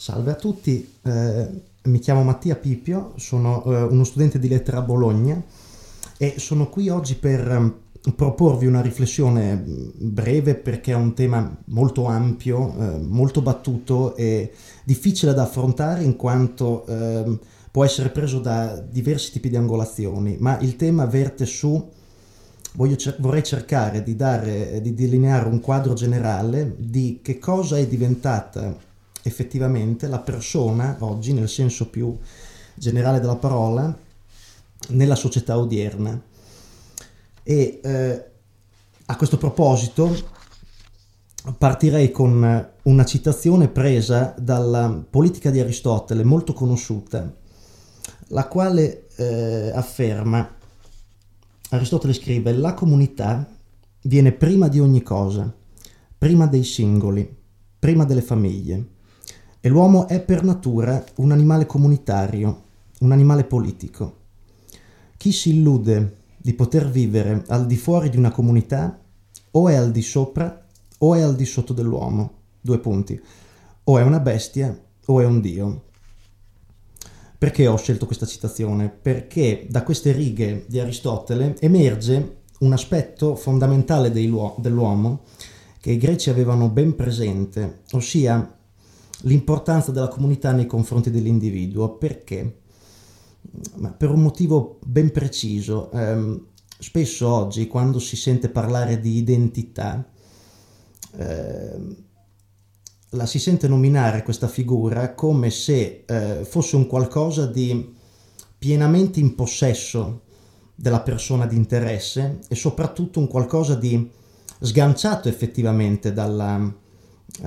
Salve a tutti, eh, mi chiamo Mattia Pipio, sono eh, uno studente di lettera a Bologna e sono qui oggi per eh, proporvi una riflessione mm, breve perché è un tema molto ampio, eh, molto battuto e difficile da affrontare in quanto ehm, può essere preso da diversi tipi di angolazioni, ma il tema verte su cer- vorrei cercare di, dare, di delineare un quadro generale di che cosa è diventata effettivamente la persona oggi nel senso più generale della parola nella società odierna. E eh, a questo proposito partirei con una citazione presa dalla politica di Aristotele, molto conosciuta, la quale eh, afferma, Aristotele scrive, la comunità viene prima di ogni cosa, prima dei singoli, prima delle famiglie e l'uomo è per natura un animale comunitario, un animale politico. Chi si illude di poter vivere al di fuori di una comunità o è al di sopra o è al di sotto dell'uomo. Due punti. O è una bestia o è un dio. Perché ho scelto questa citazione? Perché da queste righe di Aristotele emerge un aspetto fondamentale dell'uomo che i greci avevano ben presente, ossia l'importanza della comunità nei confronti dell'individuo. Perché? Ma per un motivo ben preciso. Eh, spesso oggi quando si sente parlare di identità, eh, la si sente nominare questa figura come se eh, fosse un qualcosa di pienamente in possesso della persona di interesse e soprattutto un qualcosa di sganciato effettivamente dalla,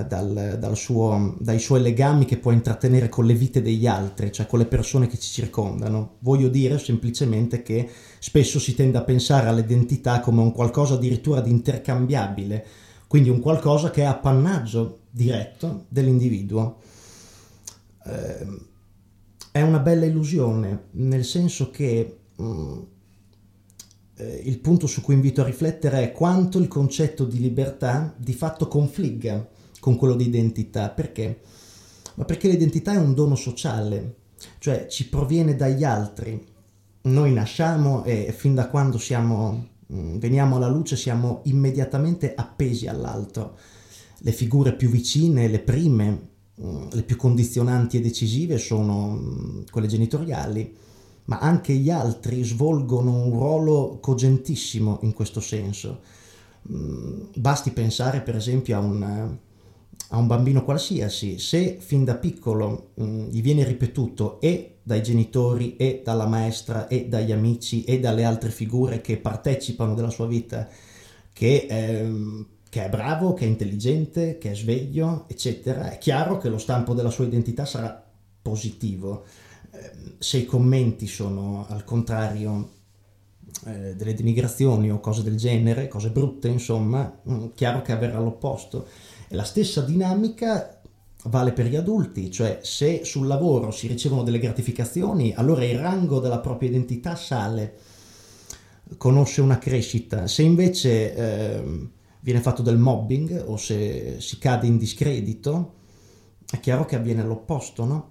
dal, dal suo, dai suoi legami che può intrattenere con le vite degli altri, cioè con le persone che ci circondano. Voglio dire semplicemente che spesso si tende a pensare all'identità come un qualcosa addirittura di intercambiabile, quindi un qualcosa che è appannaggio diretto dell'individuo. Eh, è una bella illusione, nel senso che mh, mm, eh, il punto su cui invito a riflettere è quanto il concetto di libertà di fatto confligga con quello di identità. Perché? Ma perché l'identità è un dono sociale, cioè ci proviene dagli altri. Noi nasciamo e fin da quando siamo, mm, veniamo alla luce siamo immediatamente appesi all'altro. Le figure più vicine, le prime, mm, le più condizionanti e decisive sono mm, quelle genitoriali, ma anche gli altri svolgono un ruolo cogentissimo in questo senso. Basti pensare per esempio a un a un bambino qualsiasi, se fin da piccolo mh, mm, gli viene ripetuto e dai genitori e dalla maestra e dagli amici e dalle altre figure che partecipano della sua vita, che, ehm, che è bravo, che è intelligente, che è sveglio, eccetera, è chiaro che lo stampo della sua identità sarà positivo. Eh, se i commenti sono al contrario eh, delle denigrazioni o cose del genere, cose brutte, insomma, mm, chiaro che avverrà l'opposto. La stessa dinamica vale per gli adulti, cioè se sul lavoro si ricevono delle gratificazioni, allora il rango della propria identità sale, conosce una crescita. Se invece eh, viene fatto del mobbing o se si cade in discredito, è chiaro che avviene l'opposto, no?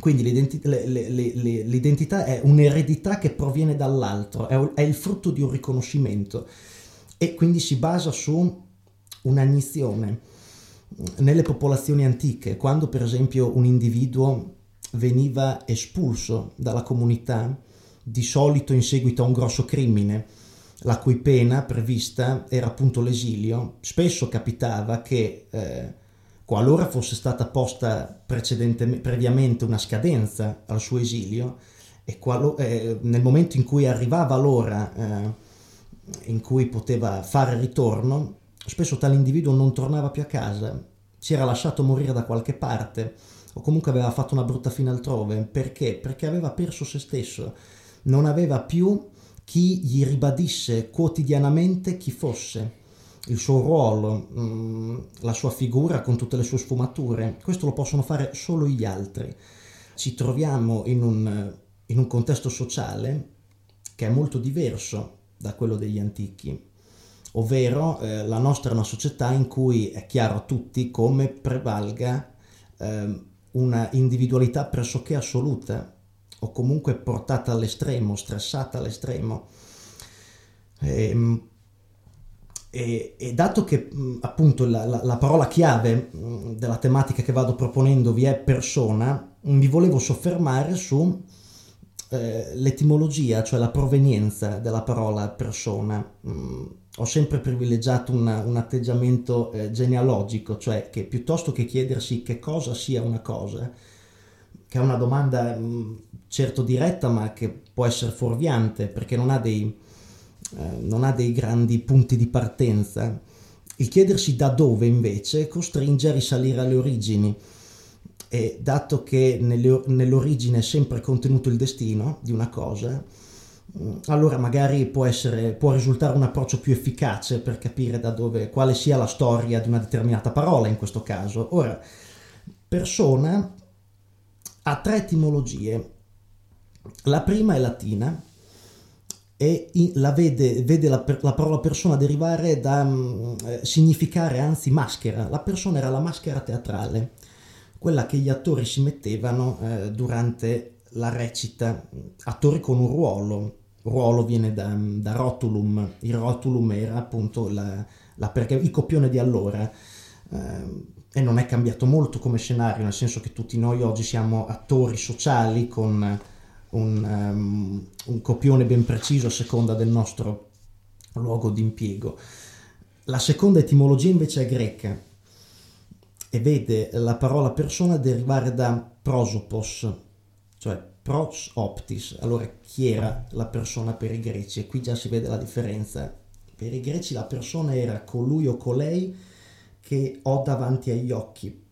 Quindi l'identità, le, le, le, l'identità è un'eredità che proviene dall'altro, è, è il frutto di un riconoscimento e quindi si basa su un'agnizione nelle popolazioni antiche, quando per esempio un individuo veniva espulso dalla comunità, di solito in seguito a un grosso crimine, la cui pena prevista era appunto l'esilio, spesso capitava che eh, qualora fosse stata posta previamente una scadenza al suo esilio, e qualo- eh, nel momento in cui arrivava l'ora eh, in cui poteva fare ritorno, spesso tale individuo non tornava più a casa, si era lasciato morire da qualche parte o comunque aveva fatto una brutta fine altrove. Perché? Perché aveva perso se stesso, non aveva più chi gli ribadisse quotidianamente chi fosse, il suo ruolo, mm, la sua figura con tutte le sue sfumature. Questo lo possono fare solo gli altri. Ci troviamo in un, in un contesto sociale che è molto diverso da quello degli antichi ovvero eh, la nostra è una società in cui è chiaro a tutti come prevalga eh, una individualità pressoché assoluta o comunque portata all'estremo, stressata all'estremo. E, ehm, e, e dato che appunto la, la, la, parola chiave della tematica che vado proponendo vi è persona, mi volevo soffermare su eh, l'etimologia, cioè la provenienza della parola persona. Ho sempre privilegiato una, un atteggiamento eh, genealogico, cioè che piuttosto che chiedersi che cosa sia una cosa, che è una domanda mh, mm, certo diretta ma che può essere fuorviante perché non ha dei eh, non ha dei grandi punti di partenza. Il chiedersi da dove invece costringe a risalire alle origini e dato che nelle, nell'origine è sempre contenuto il destino di una cosa, allora magari può, essere, può risultare un approccio più efficace per capire da dove, quale sia la storia di una determinata parola in questo caso. Ora, persona ha tre etimologie. La prima è latina, e la vede, vede la, la, parola persona derivare da mm, eh, significare anzi maschera. La persona era la maschera teatrale, quella che gli attori si mettevano eh, durante la recita, attori con un ruolo. Ruolo viene da, da rotulum, il rotulum era appunto la, la perché, il copione di allora. Eh, e non è cambiato molto come scenario, nel senso che tutti noi oggi siamo attori sociali con un, um, un copione ben preciso a seconda del nostro luogo di impiego. La seconda etimologia invece è greca e vede la parola persona derivare da prosopos, cioè pros optis. Allora chi era la persona per i greci? E qui già si vede la differenza. Per i greci la persona era colui o colei che ho davanti agli occhi,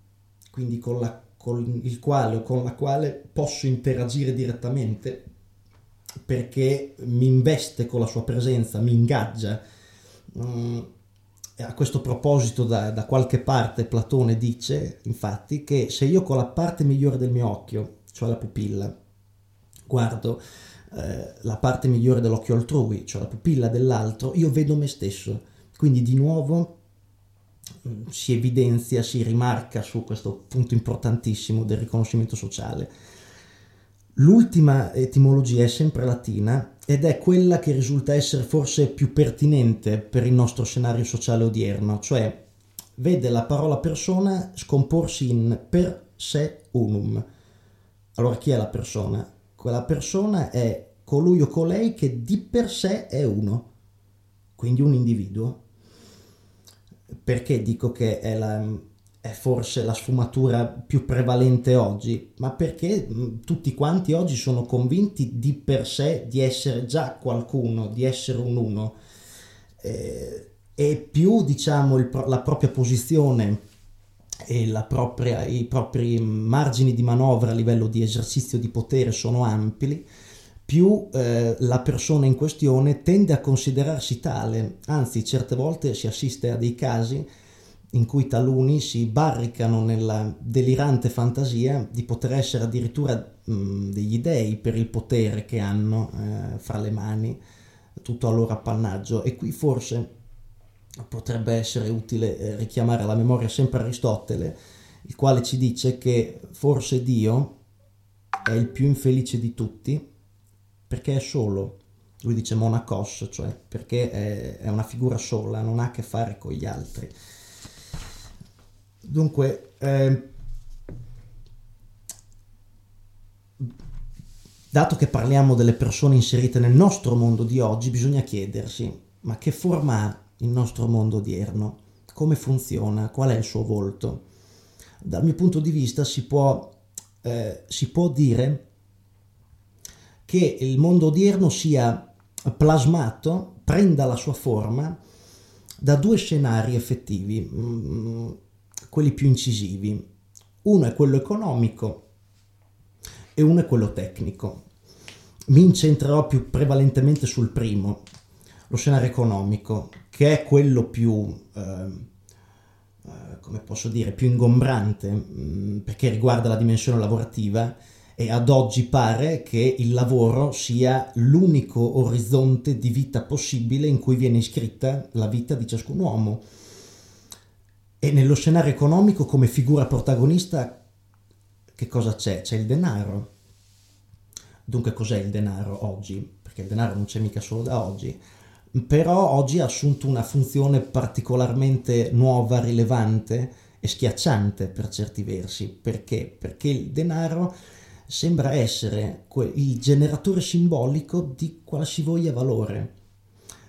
quindi con la con il quale o con la quale posso interagire direttamente perché mi investe con la sua presenza, mi ingaggia. Mm, a questo proposito da, da, qualche parte Platone dice infatti che se io con la parte migliore del mio occhio, cioè la pupilla, guardo eh, la parte migliore dell'occhio altrui, cioè la pupilla dell'altro, io vedo me stesso. Quindi di nuovo si evidenzia, si rimarca su questo punto importantissimo del riconoscimento sociale. L'ultima etimologia è sempre latina ed è quella che risulta essere forse più pertinente per il nostro scenario sociale odierno, cioè vede la parola persona scomporsi in per se unum. Allora chi è la persona? Quella persona è colui o colei che di per sé è uno, quindi un individuo perché dico che è, la, è, forse la sfumatura più prevalente oggi? Ma perché mm, tutti quanti oggi sono convinti di per sé di essere già qualcuno, di essere un uno. Eh, e più diciamo il, la propria posizione propria, i propri margini di manovra a livello di esercizio di potere sono ampi, più eh, la persona in questione tende a considerarsi tale, anzi certe volte si assiste a dei casi in cui taluni si barricano nella delirante fantasia di poter essere addirittura mh, degli dei per il potere che hanno eh, fra le mani, tutto a loro appannaggio. E qui forse potrebbe essere utile eh, richiamare alla memoria sempre Aristotele, il quale ci dice che forse Dio è il più infelice di tutti perché è solo. Lui dice monacos, cioè perché è, è una figura sola, non ha a che fare con gli altri. Dunque, eh, dato che parliamo delle persone inserite nel nostro mondo di oggi, bisogna chiedersi, ma che forma ha il nostro mondo odierno? Come funziona? Qual è il suo volto? Dal mio punto di vista si può, eh, si può dire che il mondo odierno sia plasmato, prenda la sua forma da due scenari effettivi, mm, quelli più incisivi. Uno è quello economico e uno è quello tecnico. Mi incentrerò più prevalentemente sul primo, lo scenario economico, che è quello più, eh, eh come posso dire, più ingombrante, mm, perché riguarda la dimensione lavorativa e ad oggi pare che il lavoro sia l'unico orizzonte di vita possibile in cui viene iscritta la vita di ciascun uomo. E nello scenario economico come figura protagonista che cosa c'è? C'è il denaro. Dunque cos'è il denaro oggi? Perché il denaro non c'è mica solo da oggi, però oggi ha assunto una funzione particolarmente nuova, rilevante e schiacciante per certi versi. Perché? Perché il denaro sembra essere il generatore simbolico di qualsivoglia valore.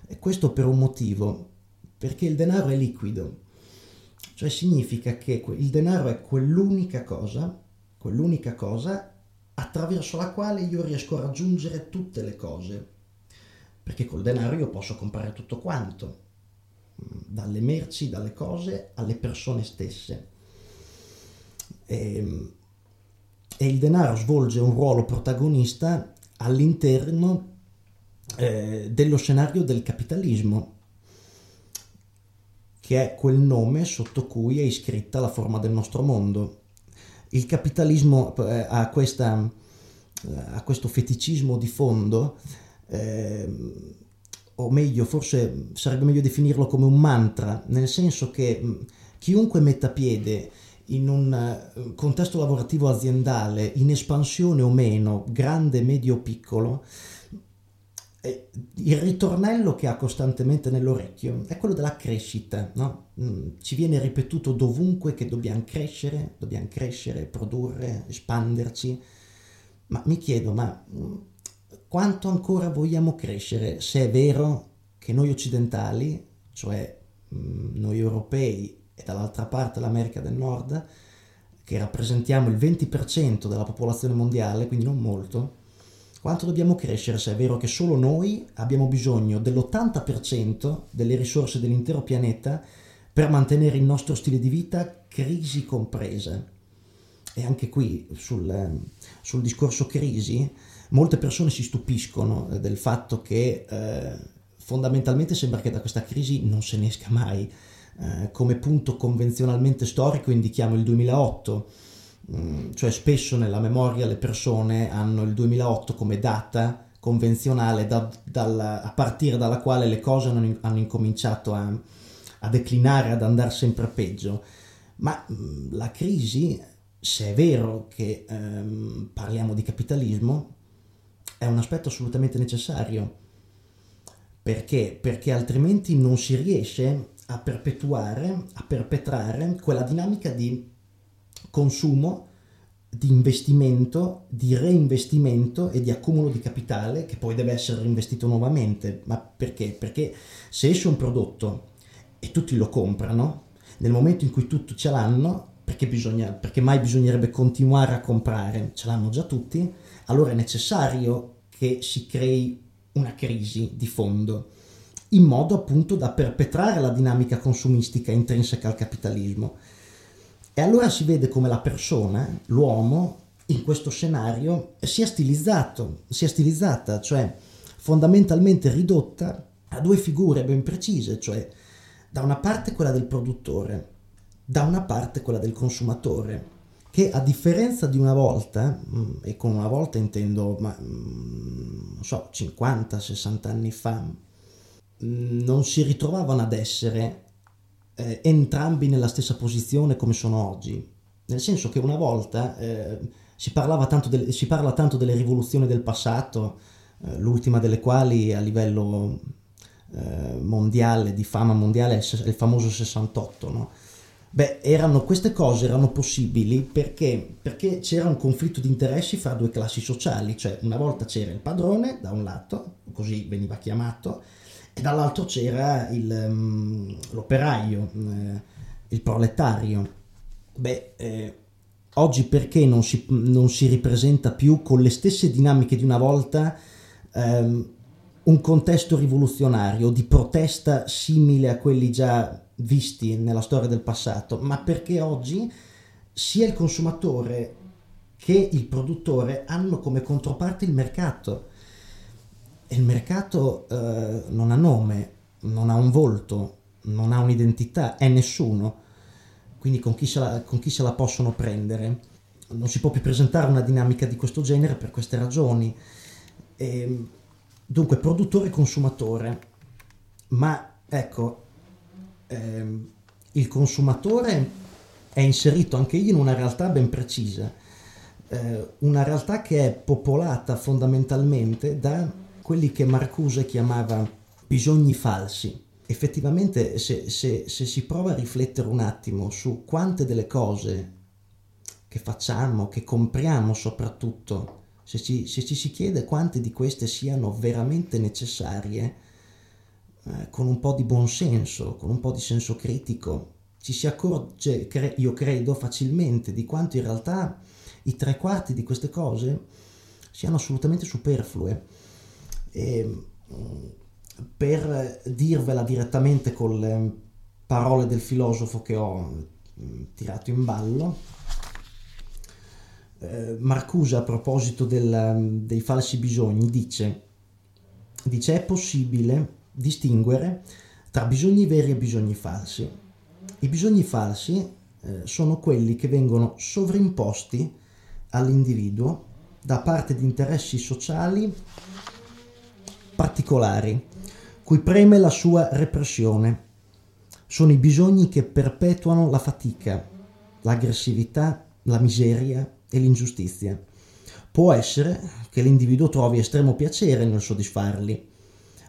E questo per un motivo, perché il denaro è liquido, cioè significa che il denaro è quell'unica cosa, quell'unica cosa attraverso la quale io riesco a raggiungere tutte le cose, perché col denaro io posso comprare tutto quanto, dalle merci, dalle cose alle persone stesse. E, ehm, e il denaro svolge un ruolo protagonista all'interno eh, dello scenario del capitalismo, che è quel nome sotto cui è iscritta la forma del nostro mondo. Il capitalismo eh, ha, questa, eh, ha, questo feticismo di fondo, eh, o meglio, forse sarebbe meglio definirlo come un mantra, nel senso che mh, chiunque metta piede in un eh, contesto lavorativo aziendale in espansione o meno, grande, medio o piccolo, eh, il ritornello che ha costantemente nell'orecchio è quello della crescita, no? Mm, ci viene ripetuto dovunque che dobbiamo crescere, dobbiamo crescere, produrre, espanderci, ma mi chiedo, ma mm, quanto ancora vogliamo crescere se è vero che noi occidentali, cioè mm, noi europei e dall'altra parte l'America del Nord, che rappresentiamo il 20% della popolazione mondiale, quindi non molto, quanto dobbiamo crescere se è vero che solo noi abbiamo bisogno dell'80% delle risorse dell'intero pianeta per mantenere il nostro stile di vita, crisi compresa. E anche qui sul, sul discorso crisi, molte persone si stupiscono del fatto che eh, fondamentalmente sembra che da questa crisi non se ne esca mai eh, come punto convenzionalmente storico indichiamo il 2008, mm, cioè spesso nella memoria le persone hanno il 2008 come data convenzionale da, dalla, a partire dalla quale le cose hanno, hanno incominciato a, a, declinare, ad andare sempre peggio. Ma mh, mm, la crisi, se è vero che ehm, parliamo di capitalismo, è un aspetto assolutamente necessario. Perché? Perché altrimenti non si riesce a perpetuare, a perpetrare quella dinamica di consumo, di investimento, di reinvestimento e di accumulo di capitale che poi deve essere reinvestito nuovamente. Ma perché? Perché se esce un prodotto e tutti lo comprano, nel momento in cui tutti ce l'hanno, perché, bisogna, perché mai bisognerebbe continuare a comprare? Ce l'hanno già tutti, allora è necessario che si crei una crisi di fondo in modo appunto da perpetrare la dinamica consumistica intrinseca al capitalismo. E allora si vede come la persona, l'uomo, in questo scenario sia stilizzato, sia stilizzata, cioè fondamentalmente ridotta a due figure ben precise, cioè da una parte quella del produttore, da una parte quella del consumatore, che a differenza di una volta, mm, e con una volta intendo, ma, mm, non so, 50-60 anni fa, non si ritrovavano ad essere eh, entrambi nella stessa posizione come sono oggi. Nel senso che una volta eh, si, de- si, parla tanto delle rivoluzioni del passato, eh, l'ultima delle quali a livello eh, mondiale, di fama mondiale, è il famoso 68, no? Beh, erano, queste cose erano possibili perché, perché c'era un conflitto di interessi fra due classi sociali, cioè una volta c'era il padrone da un lato, così veniva chiamato, e dall'altro c'era il, um, l'operaio, eh, il proletario. Beh, eh, oggi perché non si, non si, ripresenta più con le stesse dinamiche di una volta ehm, un contesto rivoluzionario di protesta simile a quelli già visti nella storia del passato, ma perché oggi sia il consumatore che il produttore hanno come controparte il mercato e il mercato eh, non ha nome, non ha un volto, non ha un'identità, è nessuno. Quindi con chi, la, con chi se la possono prendere? Non si può più presentare una dinamica di questo genere per queste ragioni. E, ehm, dunque, produttore e consumatore. Ma ecco, ehm, il consumatore è inserito anche in una realtà ben precisa, eh, una realtà che è popolata fondamentalmente da quelli che Marcuse chiamava bisogni falsi. Effettivamente se, se, se si prova a riflettere un attimo su quante delle cose che facciamo, che compriamo soprattutto, se ci, se ci, si chiede quante di queste siano veramente necessarie, eh, con un po' di buonsenso, con un po' di senso critico, ci si accorge, cre- io credo, facilmente di quanto in realtà i tre quarti di queste cose siano assolutamente superflue. E, mm, per dirvela direttamente con le parole del filosofo che ho mm, tirato in ballo, eh, Marcuse a proposito del, dei falsi bisogni dice, dice è possibile distinguere tra bisogni veri e bisogni falsi. I bisogni falsi eh, sono quelli che vengono sovrimposti all'individuo da parte di interessi sociali particolari, cui preme la sua repressione. Sono i bisogni che perpetuano la fatica, l'aggressività, la miseria e l'ingiustizia. Può essere che l'individuo trovi estremo piacere nel soddisfarli,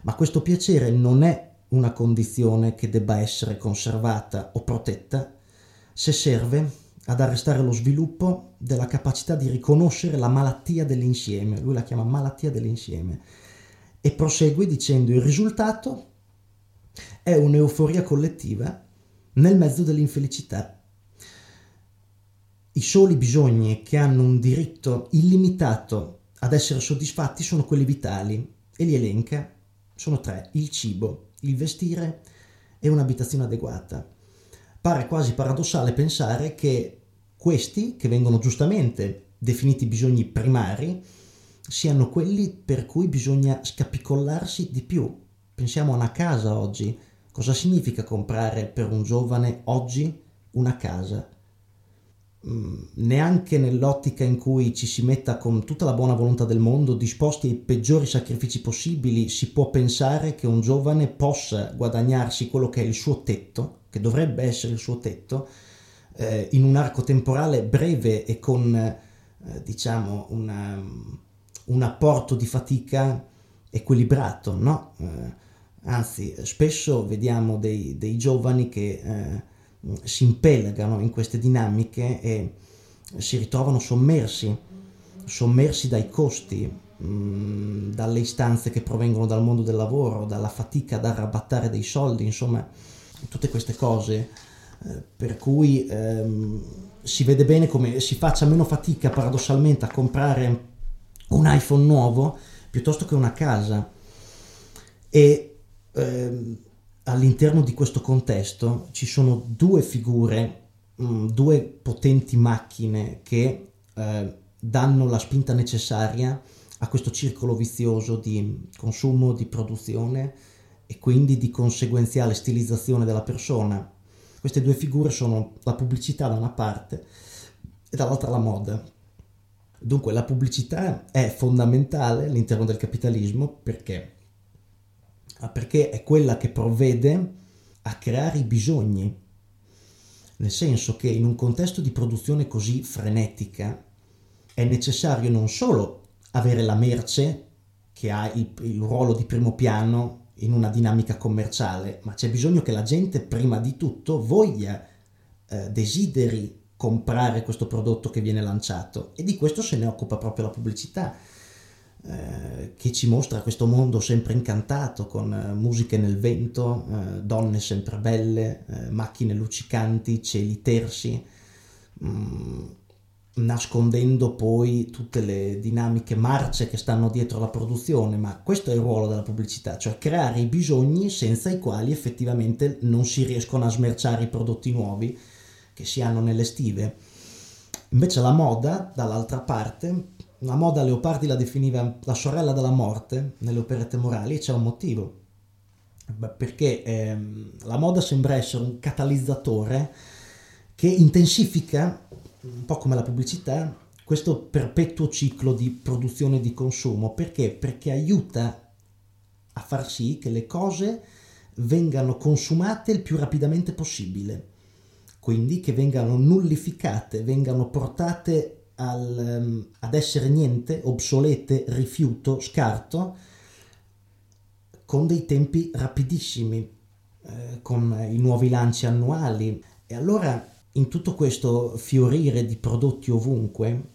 ma questo piacere non è una condizione che debba essere conservata o protetta se serve ad arrestare lo sviluppo della capacità di riconoscere la malattia dell'insieme, lui la chiama malattia dell'insieme, e prosegue dicendo il risultato è un'euforia collettiva nel mezzo dell'infelicità. I soli bisogni che hanno un diritto illimitato ad essere soddisfatti sono quelli vitali e li elenca. Sono tre, il cibo, il vestire e un'abitazione adeguata pare quasi paradossale pensare che questi, che vengono giustamente definiti bisogni primari, siano quelli per cui bisogna scapicollarsi di più. Pensiamo a una casa oggi. Cosa significa comprare per un giovane oggi una casa? Mm, neanche nell'ottica in cui ci si metta con tutta la buona volontà del mondo, disposti ai peggiori sacrifici possibili, si può pensare che un giovane possa guadagnarsi quello che è il suo tetto, che dovrebbe essere il suo tetto, eh, in un arco temporale breve e con, eh, diciamo, una, un apporto di fatica equilibrato, no? Eh, anzi, spesso vediamo dei, dei giovani che eh, si impelagano in queste dinamiche e si ritrovano sommersi, sommersi dai costi, mm, dalle istanze che provengono dal mondo del lavoro, dalla fatica ad arrabattare dei soldi, insomma tutte queste cose eh, per cui ehm, si vede bene come si faccia meno fatica paradossalmente a comprare un iPhone nuovo piuttosto che una casa. E ehm, all'interno di questo contesto ci sono due figure mh, mm, due potenti macchine che eh, danno la spinta necessaria a questo circolo vizioso di consumo, di produzione e quindi di conseguenziale stilizzazione della persona. Queste due figure sono la pubblicità da una parte e dall'altra la moda. Dunque la pubblicità è fondamentale all'interno del capitalismo perché? Perché è quella che provvede a creare i bisogni, nel senso che in un contesto di produzione così frenetica è necessario non solo avere la merce che ha il, il ruolo di primo piano in una dinamica commerciale, ma c'è bisogno che la gente prima di tutto voglia, eh, desideri comprare questo prodotto che viene lanciato. E di questo se ne occupa proprio la pubblicità eh, che ci mostra questo mondo sempre incantato con eh, musiche nel vento, eh, donne sempre belle, eh, macchine luccicanti, cieli tersi. Mm, nascondendo poi tutte le dinamiche marce che stanno dietro la produzione, ma questo è il ruolo della pubblicità, cioè creare i bisogni senza i quali effettivamente non si riescono a smerciare i prodotti nuovi che si hanno nelle stive. Invece la moda, dall'altra parte, la moda Leopardi la definiva la sorella della morte nelle operette morali e c'è un motivo, perché ehm, la moda sembra essere un catalizzatore che intensifica un po' come la pubblicità, questo perpetuo ciclo di produzione e di consumo. Perché? Perché aiuta a far sì che le cose vengano consumate il più rapidamente possibile, quindi che vengano nullificate, vengano portate al, um, ad essere niente, obsolete, rifiuto, scarto, con dei tempi rapidissimi, eh, con i nuovi lanci annuali. E allora in tutto questo fiorire di prodotti ovunque,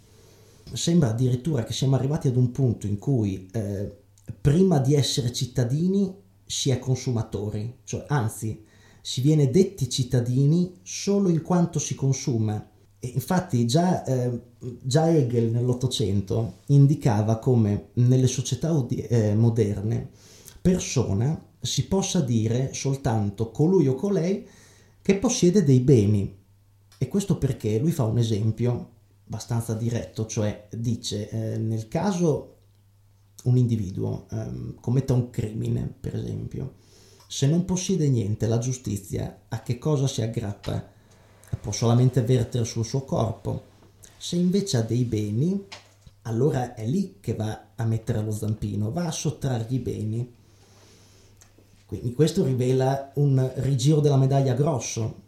sembra addirittura che siamo arrivati ad un punto in cui eh, prima di essere cittadini si è consumatori, cioè anzi si viene detti cittadini solo in quanto si consuma. Infatti già, eh, già Hegel nell'Ottocento indicava come nelle società eh, moderne persona si possa dire soltanto colui o colei che possiede dei beni. E questo perché lui fa un esempio abbastanza diretto, cioè dice eh, nel caso un individuo eh, commetta un crimine, per esempio, se non possiede niente, la giustizia a che cosa si aggrappa? Può solamente vertere sul suo corpo. Se invece ha dei beni, allora è lì che va a mettere lo zampino, va a sottrargli i beni. Quindi questo rivela un rigiro della medaglia grosso.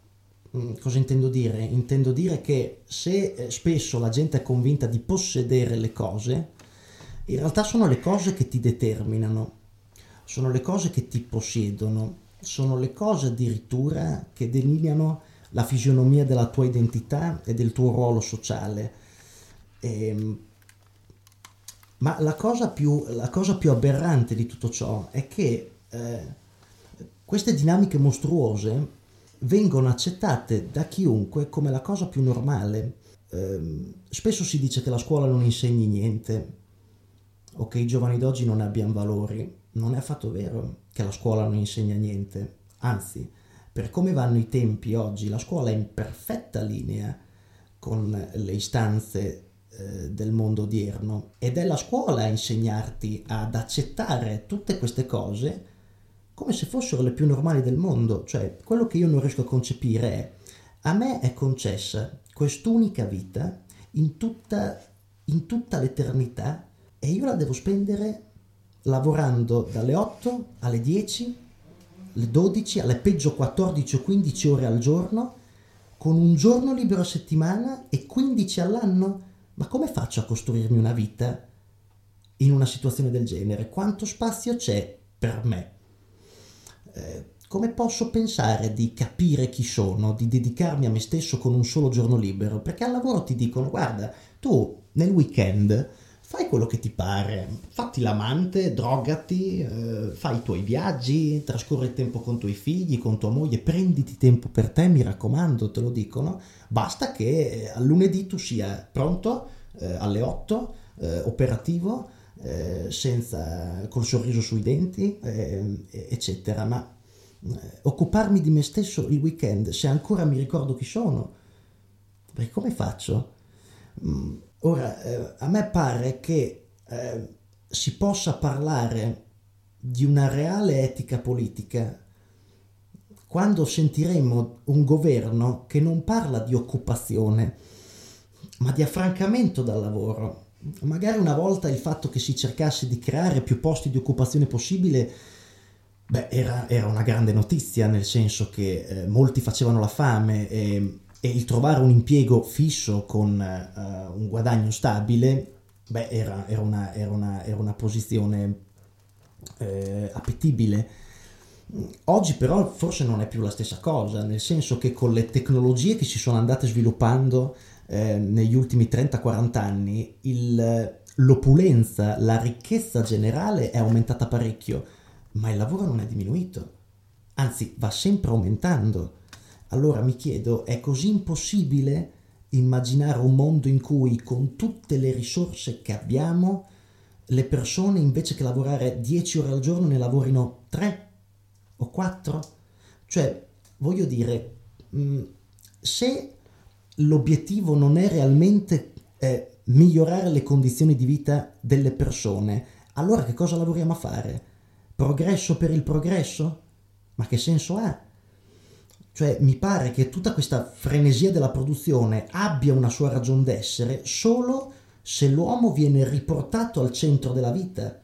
Mm, cosa intendo dire? Intendo dire che se eh, spesso la gente è convinta di possedere le cose, in realtà sono le cose che ti determinano sono le cose che ti possiedono, sono le cose addirittura che delineano la fisionomia della tua identità e del tuo ruolo sociale. E, ehm, ma la cosa, più, la cosa, più, aberrante di tutto ciò è che eh, queste dinamiche mostruose vengono accettate da chiunque come la cosa più normale. Eh, spesso si dice che la scuola non insegni niente o che i giovani d'oggi non abbiano valori non è affatto vero che la scuola non insegna niente, anzi, per come vanno i tempi oggi, la scuola è in perfetta linea con le istanze eh, del mondo odierno ed è la scuola a insegnarti ad accettare tutte queste cose come se fossero le più normali del mondo, cioè quello che io non riesco a concepire è a me è concessa quest'unica vita in tutta, in tutta l'eternità e io la devo spendere lavorando dalle 8 alle 10, alle 12, alle peggio 14 o 15 ore al giorno, con un giorno libero a settimana e 15 all'anno. Ma come faccio a costruirmi una vita in una situazione del genere? Quanto spazio c'è per me? Eh, come posso pensare di capire chi sono, di dedicarmi a me stesso con un solo giorno libero? Perché al lavoro ti dicono, guarda, tu nel weekend fai quello che ti pare, fatti l'amante, drogati, eh, fai i tuoi viaggi, trascorri il tempo con i tuoi figli, con tua moglie, prenditi tempo per te, mi raccomando, te lo dicono, basta che a lunedì tu sia pronto eh, alle 8, eh, operativo, eh, senza, col sorriso sui denti, eh, eccetera, ma eh, occuparmi di me stesso il weekend, se ancora mi ricordo chi sono, perché come faccio? Mm Ora, eh, a me pare che eh, si possa parlare di una reale etica politica quando sentiremo un governo che non parla di occupazione, ma di affrancamento dal lavoro. Magari una volta il fatto che si cercasse di creare più posti di occupazione possibile beh, era, era, una grande notizia, nel senso che eh, molti facevano la fame e e il trovare un impiego fisso con uh, un guadagno stabile, beh, era, era, una, era, una, era una, posizione eh, appetibile. Oggi però forse non è più la stessa cosa, nel senso che con le tecnologie che si sono andate sviluppando eh, negli ultimi 30-40 anni, il, l'opulenza, la ricchezza generale è aumentata parecchio, ma il lavoro non è diminuito, anzi va sempre aumentando. Allora mi chiedo, è così impossibile immaginare un mondo in cui con tutte le risorse che abbiamo, le persone invece che lavorare 10 ore al giorno ne lavorino 3 o 4? Cioè, voglio dire, mm, se l'obiettivo non è realmente eh, migliorare le condizioni di vita delle persone, allora che cosa lavoriamo a fare? Progresso per il progresso? Ma che senso ha? Cioè mi pare che tutta questa frenesia della produzione abbia una sua ragione d'essere solo se l'uomo viene riportato al centro della vita.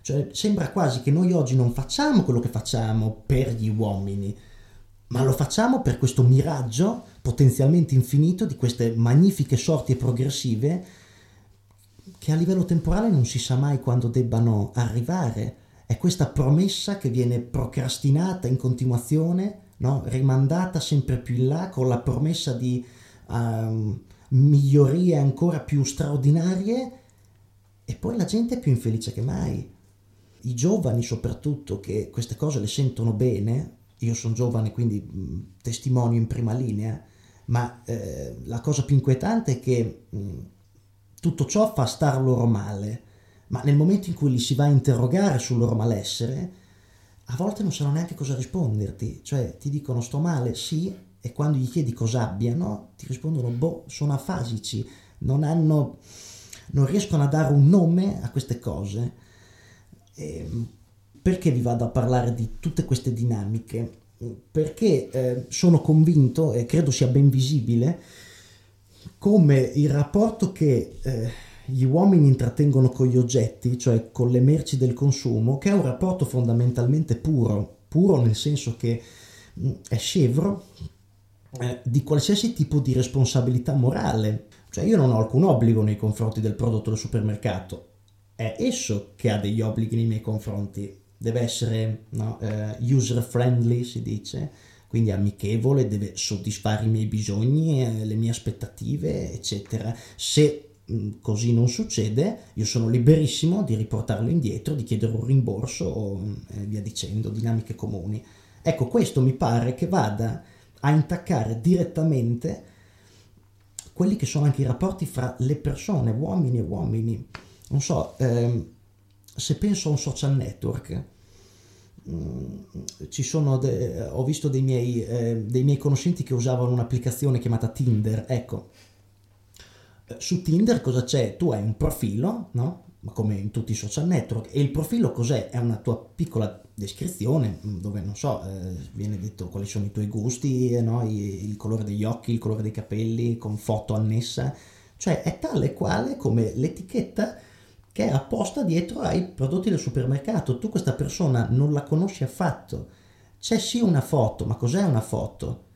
Cioè sembra quasi che noi oggi non facciamo quello che facciamo per gli uomini, ma lo facciamo per questo miraggio potenzialmente infinito di queste magnifiche sorti progressive che a livello temporale non si sa mai quando debbano arrivare. È questa promessa che viene procrastinata in continuazione, no? rimandata sempre più in là con la promessa di um, migliorie ancora più straordinarie e poi la gente è più infelice che mai. I giovani soprattutto che queste cose le sentono bene, io sono giovane quindi mh, testimonio in prima linea, ma eh, la cosa più inquietante è che mh, tutto ciò fa star loro male, ma nel momento in cui li si va a interrogare sul loro malessere, a volte non sanno neanche cosa risponderti, cioè ti dicono sto male, sì, e quando gli chiedi cosa abbiano, ti rispondono boh, sono afasici, non hanno, non riescono a dare un nome a queste cose. E ehm, perché vi vado a parlare di tutte queste dinamiche? Perché eh, sono convinto, e credo sia ben visibile, come il rapporto che eh, gli uomini intrattengono con gli oggetti, cioè con le merci del consumo, che è un rapporto fondamentalmente puro, puro nel senso che mm, è scevro eh, di qualsiasi tipo di responsabilità morale. Cioè io non ho alcun obbligo nei confronti del prodotto del supermercato, è esso che ha degli obblighi nei miei confronti, deve essere no, eh, user friendly si dice, quindi amichevole, deve soddisfare i miei bisogni, eh, le mie aspettative, eccetera. Se così non succede, io sono liberissimo di riportarlo indietro, di chiedere un rimborso o mm, eh, via dicendo, dinamiche comuni. Ecco, questo mi pare che vada a intaccare direttamente quelli che sono anche i rapporti fra le persone, uomini e uomini. Non so, ehm, se penso a un social network, Mm, ci sono de, ho visto dei miei, eh, dei miei conoscenti che usavano un'applicazione chiamata Tinder. Ecco, su Tinder cosa c'è? Tu hai un profilo, no? Ma come in tutti i social network. E il profilo cos'è? È una tua piccola descrizione mm, dove, non so, eh, viene detto quali sono i tuoi gusti, eh, no? il, il colore degli occhi, il colore dei capelli, con foto annessa. Cioè è tale quale come l'etichetta che è apposta dietro ai prodotti del supermercato. Tu questa persona non la conosci affatto. C'è sì una foto, ma cos'è una foto?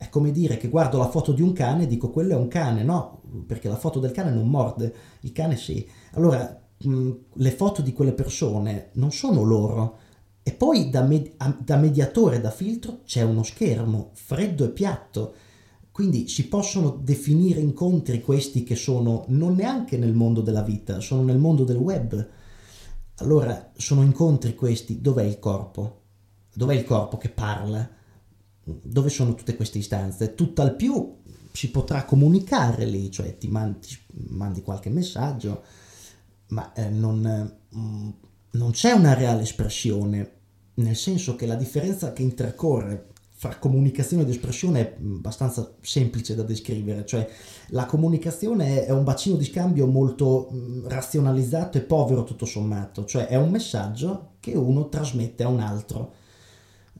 È come dire che guardo la foto di un cane e dico quello è un cane, no, perché la foto del cane non morde, il cane sì. Allora, mh, le foto di quelle persone non sono loro. E poi da, med- da mediatore, da filtro, c'è uno schermo freddo e piatto quindi si possono definire incontri questi che sono non neanche nel mondo della vita, sono nel mondo del web. Allora, sono incontri questi, dov'è il corpo? Dov'è il corpo che parla? Dove sono tutte queste istanze? Tutt'al più si potrà comunicare lì, cioè ti mandi, mandi qualche messaggio, ma eh, non, mm, non c'è una reale espressione, nel senso che la differenza che intercorre fra comunicazione ed espressione è abbastanza semplice da descrivere, cioè la comunicazione è un bacino di scambio molto razionalizzato e povero tutto sommato, cioè è un messaggio che uno trasmette a un altro,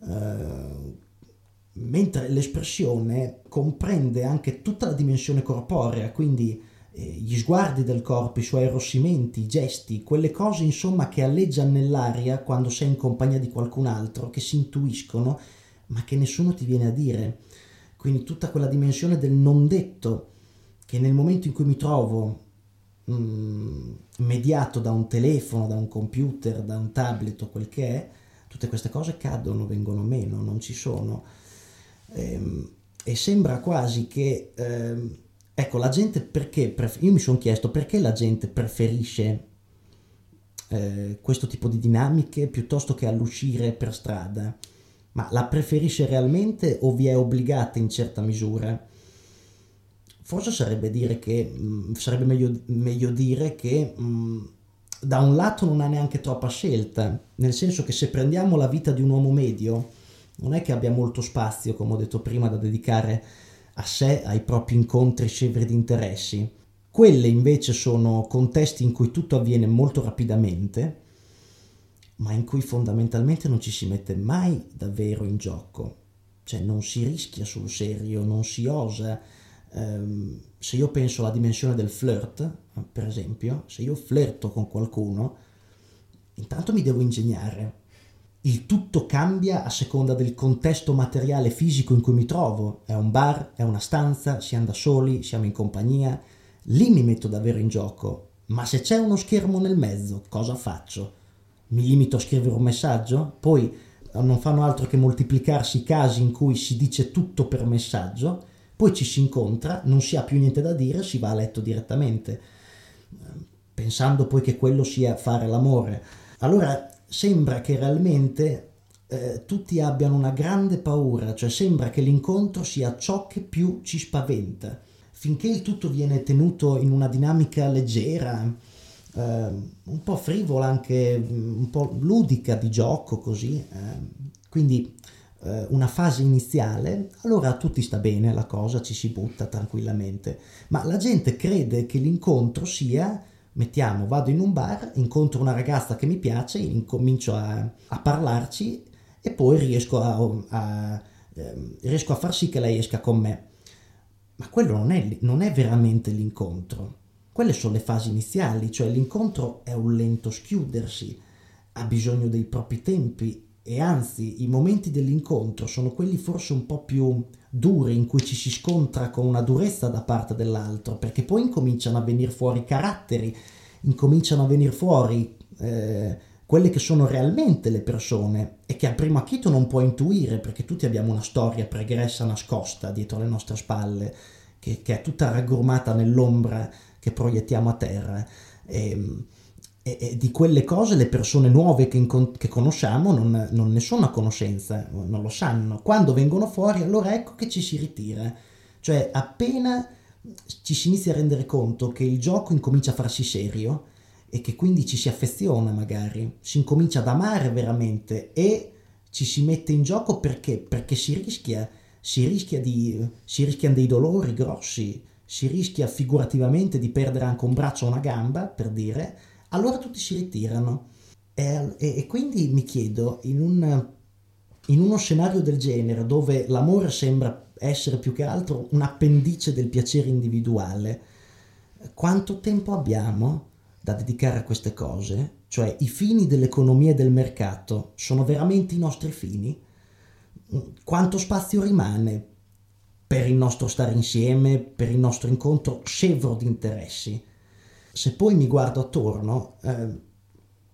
uh, mentre l'espressione comprende anche tutta la dimensione corporea, quindi eh, gli sguardi del corpo, i suoi arrossimenti, i gesti, quelle cose insomma che alleggiano nell'aria quando sei in compagnia di qualcun altro, che si intuiscono ma che nessuno ti viene a dire. Quindi tutta quella dimensione del non detto, che nel momento in cui mi trovo mh, mm, mediato da un telefono, da un computer, da un tablet o quel che è, tutte queste cose cadono, vengono meno, non ci sono. Ehm, e sembra quasi che, ehm, ecco, la gente perché, pref- io mi sono chiesto perché la gente preferisce eh, questo tipo di dinamiche piuttosto che all'uscire per strada ma la preferisce realmente o vi è obbligata in certa misura? Forse sarebbe, dire che, mh, mm, sarebbe meglio, meglio, dire che mh, mm, da un lato non ha neanche troppa scelta, nel senso che se prendiamo la vita di un uomo medio, non è che abbia molto spazio, come ho detto prima, da dedicare a sé, ai propri incontri scevri di interessi. Quelle invece sono contesti in cui tutto avviene molto rapidamente ma in cui fondamentalmente non ci si mette mai davvero in gioco, cioè non si rischia sul serio, non si osa. Um, se io penso alla dimensione del flirt, per esempio, se io flirto con qualcuno, intanto mi devo ingegnare il tutto cambia a seconda del contesto materiale fisico in cui mi trovo. È un bar, è una stanza, siamo da soli, siamo in compagnia. Lì mi metto davvero in gioco. Ma se c'è uno schermo nel mezzo, cosa faccio? Mi limito a scrivere un messaggio? Poi non fanno altro che moltiplicarsi i casi in cui si dice tutto per messaggio, poi ci si incontra, non si ha più niente da dire, si va a letto direttamente, pensando poi che quello sia fare l'amore. Allora sembra che realmente eh, tutti abbiano una grande paura, cioè sembra che l'incontro sia ciò che più ci spaventa. Finché il tutto viene tenuto in una dinamica leggera, eh, un po' frivola, anche un po' ludica di gioco, così, eh, quindi eh, una fase iniziale, allora a tutti sta bene la cosa, ci si butta tranquillamente. Ma la gente crede che l'incontro sia mettiamo, vado in un bar, incontro una ragazza che mi piace, incomincio a, a parlarci e poi riesco a, a, eh, riesco a, far sì che lei esca con me. Ma quello non è, non è veramente l'incontro. Quelle sono le fasi iniziali, cioè l'incontro è un lento schiudersi, ha bisogno dei propri tempi e anzi i momenti dell'incontro sono quelli forse un po' più duri in cui ci si scontra con una durezza da parte dell'altro perché poi incominciano a venire fuori caratteri incominciano a venire fuori eh, quelle che sono realmente le persone e che a primo acchito non puoi intuire perché tutti abbiamo una storia pregressa nascosta dietro le nostre spalle che, che è tutta raggurmata nell'ombra che proiettiamo a terra. E, ehm, e, e, di quelle cose le persone nuove che, incon- che conosciamo non, non, ne sono a conoscenza, non lo sanno. Quando vengono fuori, allora ecco che ci si ritira. Cioè, appena ci si inizia a rendere conto che il gioco incomincia a farsi serio e che quindi ci si affeziona magari, si incomincia ad amare veramente e ci si mette in gioco perché? Perché si rischia, si rischia di, si rischiano dei dolori grossi, si rischia figurativamente di perdere anche un braccio o una gamba, per dire, allora tutti si ritirano. E, e, e quindi mi chiedo, in, un, in uno scenario del genere, dove l'amore sembra essere più che altro un appendice del piacere individuale, quanto tempo abbiamo da dedicare a queste cose? Cioè i fini dell'economia e del mercato sono veramente i nostri fini? Quanto spazio rimane per il nostro stare insieme, per il nostro incontro scevro di interessi? Se poi mi guardo attorno, eh,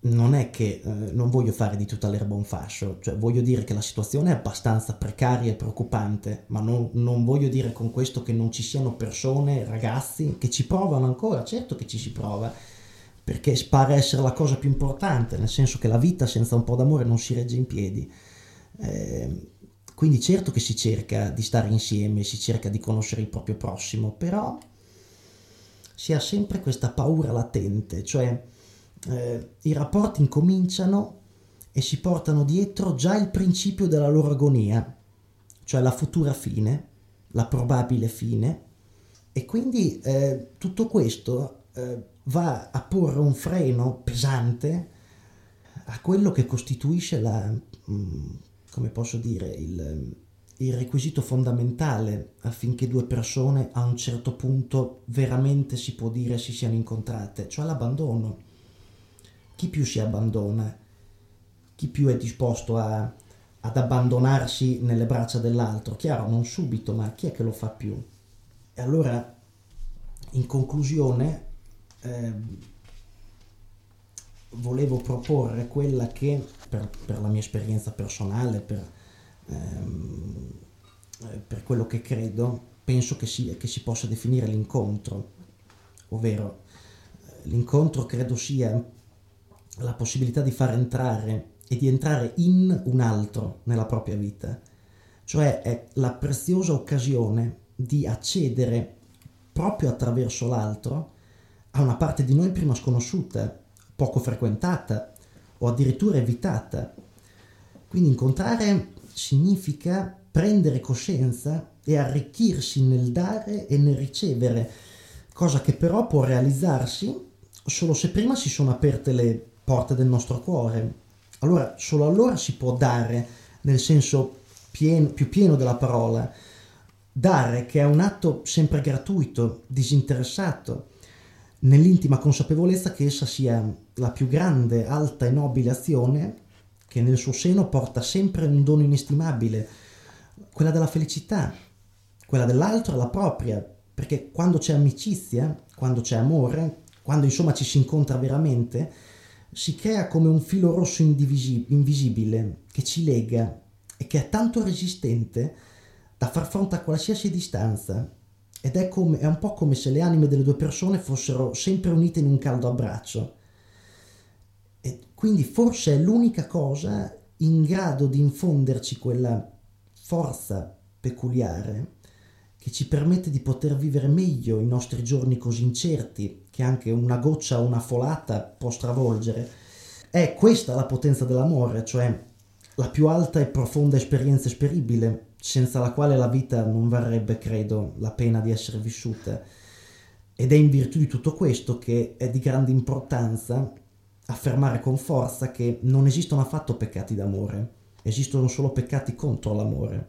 non è che eh, non voglio fare di tutta l'erba un fascio, cioè voglio dire che la situazione è abbastanza precaria e preoccupante, ma non, non, voglio dire con questo che non ci siano persone, ragazzi, che ci provano ancora, certo che ci si prova, perché pare essere la cosa più importante, nel senso che la vita senza un po' d'amore non si regge in piedi. Eh, quindi certo che si cerca di stare insieme, si cerca di conoscere il proprio prossimo, però si ha sempre questa paura latente, cioè eh, i rapporti incominciano e si portano dietro già il principio della loro agonia, cioè la futura fine, la probabile fine, e quindi eh, tutto questo eh, va a porre un freno pesante a quello che costituisce la, mm, come posso dire, il, il requisito fondamentale affinché due persone a un certo punto veramente si può dire si siano incontrate, cioè l'abbandono. Chi più si abbandona? Chi più è disposto a, ad abbandonarsi nelle braccia dell'altro? Chiaro, non subito, ma chi è che lo fa più? E allora, in conclusione, eh, volevo proporre quella che, per, per la mia esperienza personale, per ehm, eh, per quello che credo, penso che, sia, che si possa definire l'incontro, ovvero eh, l'incontro credo sia la possibilità di far entrare e di entrare in un altro nella propria vita, cioè è la preziosa occasione di accedere proprio attraverso l'altro a una parte di noi prima sconosciuta, poco frequentata o addirittura evitata. Quindi incontrare significa prendere coscienza e arricchirsi nel dare e nel ricevere, cosa che però può realizzarsi solo se prima si sono aperte le porte del nostro cuore. Allora, solo allora si può dare nel senso pieno, più pieno della parola. Dare che è un atto sempre gratuito, disinteressato, nell'intima consapevolezza che essa sia la più grande, alta e nobile azione che nel suo seno porta sempre un dono inestimabile, quella della felicità, quella dell'altro la propria, perché quando c'è amicizia, quando c'è amore, quando insomma ci si incontra veramente, si crea come un filo rosso invisibile che ci lega e che è tanto resistente da far fronte a qualsiasi distanza. Ed è, come, è un po' come se le anime delle due persone fossero sempre unite in un caldo abbraccio. Quindi forse è l'unica cosa in grado di infonderci quella forza peculiare che ci permette di poter vivere meglio i nostri giorni così incerti, che anche una goccia o una folata può stravolgere. È questa la potenza dell'amore, cioè la più alta e profonda esperienza esperibile, senza la quale la vita non varrebbe, credo, la pena di essere vissuta. Ed è in virtù di tutto questo che è di grande importanza affermare con forza che non esistono affatto peccati d'amore, esistono solo peccati contro l'amore.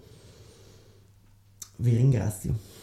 Vi ringrazio.